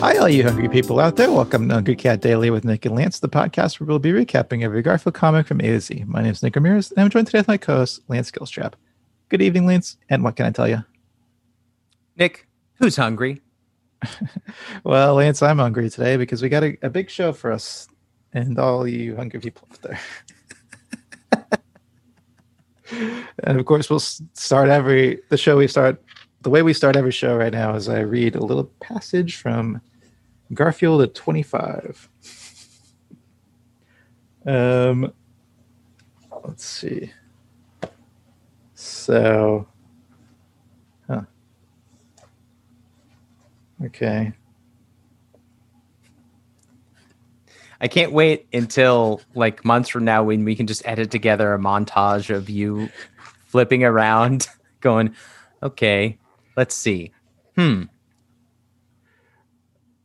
Hi, all you hungry people out there. Welcome to Hungry Cat Daily with Nick and Lance, the podcast where we'll be recapping every Garfield comic from A to Z. My name is Nick Ramirez, and I'm joined today with my co host, Lance Skillstrap. Good evening, Lance, and what can I tell you? Nick, who's hungry? well, Lance, I'm hungry today because we got a, a big show for us and all you hungry people out there. and of course, we'll start every the show we start the way we start every show right now is I read a little passage from Garfield at 25. Um, let's see. So, huh. Okay. I can't wait until like months from now when we can just edit together a montage of you flipping around, going, okay, let's see. Hmm.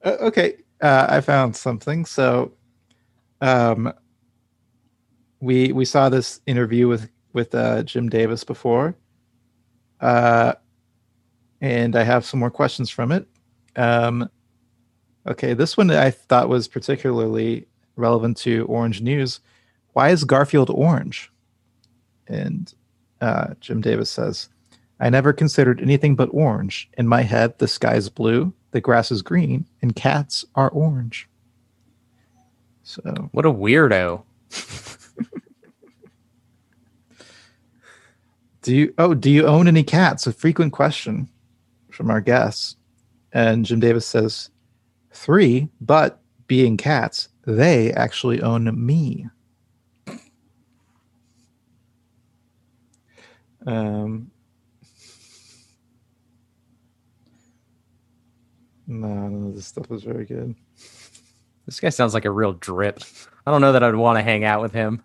Uh, okay, uh, I found something. So, um, we we saw this interview with with uh, Jim Davis before, uh, and I have some more questions from it. Um, okay, this one I thought was particularly relevant to Orange News. Why is Garfield orange? And uh, Jim Davis says, I never considered anything but orange. In my head, the sky is blue, the grass is green, and cats are orange. So what a weirdo. do you oh do you own any cats? A frequent question from our guests. And Jim Davis says, three, but being cats, they actually own me. Um, No, none of this stuff is very good. This guy sounds like a real drip. I don't know that I'd want to hang out with him.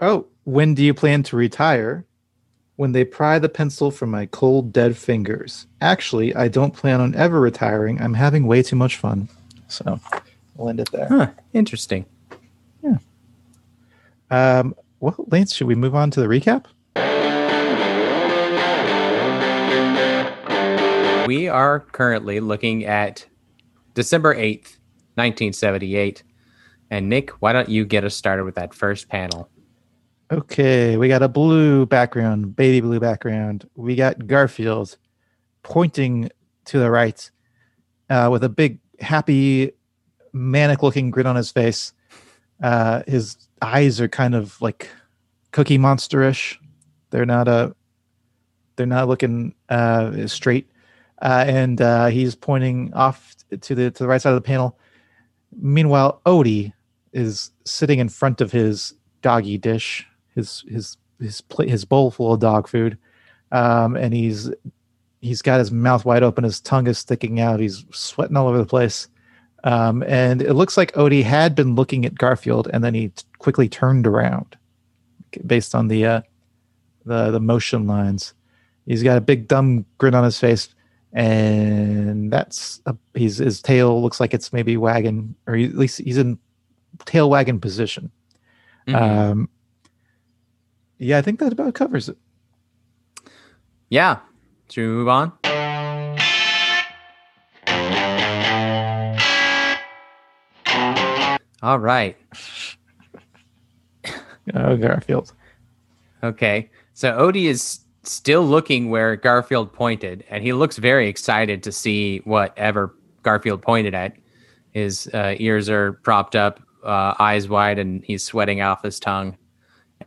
Oh, when do you plan to retire? When they pry the pencil from my cold, dead fingers. Actually, I don't plan on ever retiring. I'm having way too much fun. So we'll end it there. Huh, interesting. Yeah. Um, well, Lance, should we move on to the recap? We are currently looking at December 8th, 1978. And Nick, why don't you get us started with that first panel? Okay, we got a blue background, baby blue background. We got Garfield pointing to the right uh, with a big, happy, manic looking grin on his face. Uh, his eyes are kind of like cookie monsterish. They're not a, uh, they're not looking uh, straight uh, and uh, he's pointing off to the to the right side of the panel. Meanwhile, Odie is sitting in front of his doggy dish, his his his his bowl full of dog food, um, and he's he's got his mouth wide open, his tongue is sticking out, he's sweating all over the place, um, and it looks like Odie had been looking at Garfield, and then he t- quickly turned around, based on the uh, the the motion lines. He's got a big dumb grin on his face and that's a, he's, his tail looks like it's maybe wagging, or at least he's in tail wagging position. Mm-hmm. Um, yeah, I think that about covers it. Yeah. Should we move on? All right. oh, Garfield. Okay. So Odie is still looking where Garfield pointed, and he looks very excited to see whatever Garfield pointed at. His uh, ears are propped up, uh, eyes wide, and he's sweating off his tongue.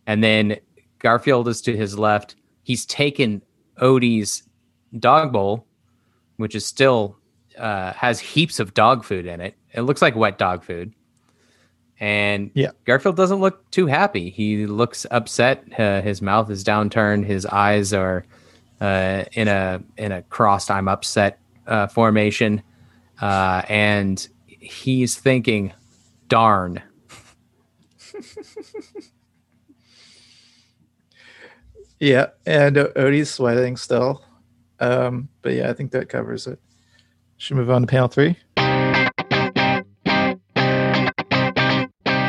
And then Garfield is to his left. He's taken Odie's dog bowl, which is still uh, has heaps of dog food in it. It looks like wet dog food. And yeah. Garfield doesn't look too happy. He looks upset. Uh, his mouth is downturned. His eyes are uh, in a in a crossed "I'm upset" uh, formation, uh, and he's thinking, "Darn." yeah, and Odie's sweating still, um, but yeah, I think that covers it. Should we move on to panel three?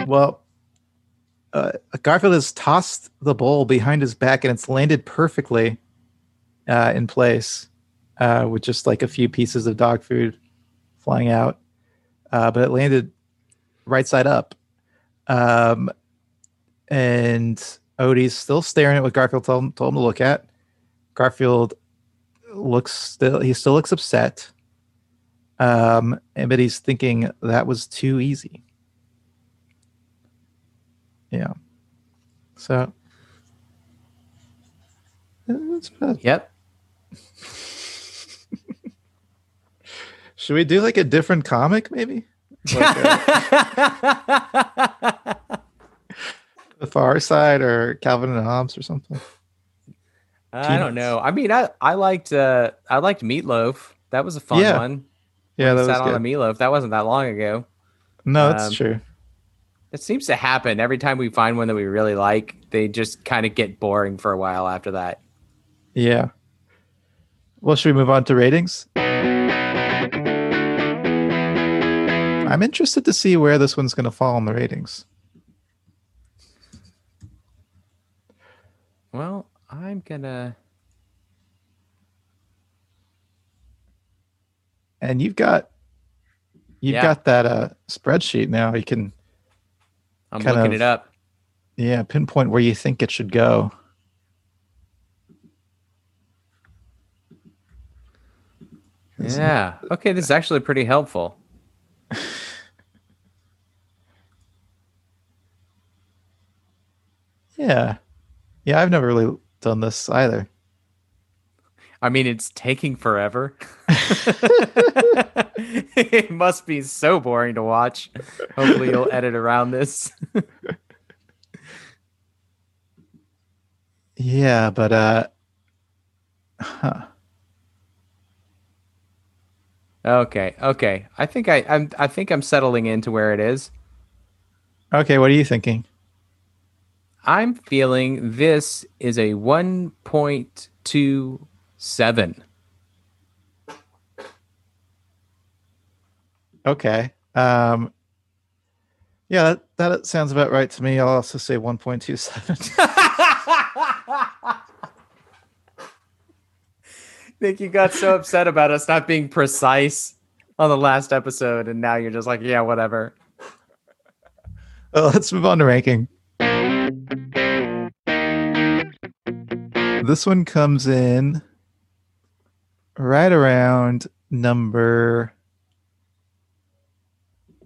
Well, uh, Garfield has tossed the bowl behind his back and it's landed perfectly uh, in place. uh, with just like a few pieces of dog food flying out. Uh, but it landed right side up. Um, and Odie's still staring at what Garfield told him, told him to look at. Garfield looks still, he still looks upset. Um, but he's thinking that was too easy. Yeah. So. Yep. Should we do like a different comic, maybe? Like a- the Far Side or Calvin and Hobbes or something? I don't know. I mean, I I liked uh I liked Meatloaf. That was a fun Yeah. one. Yeah, that was sat on good. a Meatloaf. That wasn't that long ago. No, that's um, true. It seems to happen every time we find one that we really like. They just kind of get boring for a while after that. Yeah. Well, should we move on to ratings? I'm interested to see where this one's going to fall in the ratings. Well, I'm gonna. And you've got you've Yeah. got that uh, spreadsheet now. You can I'm Kind looking of- it up. yeah pinpoint where you think it should go. Yeah. Okay, this is actually pretty helpful. Yeah. Yeah, I've never really done this either. I mean, it's taking forever. it must be so boring to watch. Hopefully, you'll edit around this. Yeah, but uh huh. Okay, okay. I think I, I'm. I think I'm settling into where it is. Okay, what are you thinking? I'm feeling this is a 1.27. Okay. Um Yeah, that, that sounds about right to me. I'll also say 1.27. Nick, you got so upset about us not being precise on the last episode, and now you're just like, yeah, whatever. well, let's move on to ranking. This one comes in right around number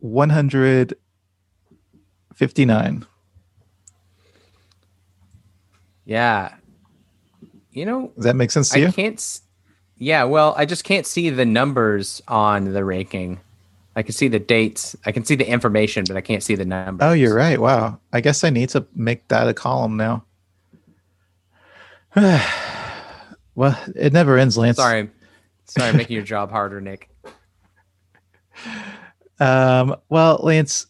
159. Yeah. You know, Does that make sense to I you? can't. Yeah, well, I just can't see the numbers on the ranking. I can see the dates. I can see the information, but I can't see the numbers. Oh, you're right. Wow. I guess I need to make that a column now. well, it never ends, Lance. Sorry, sorry, making your job harder, Nick. Um, well, Lance,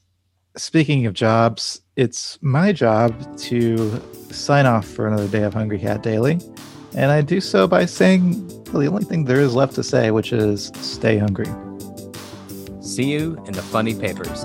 speaking of jobs, it's my job to sign off for another day of Hungry Cat Daily. And I do so by saying the only thing there is left to say, which is stay hungry. See you in the funny papers.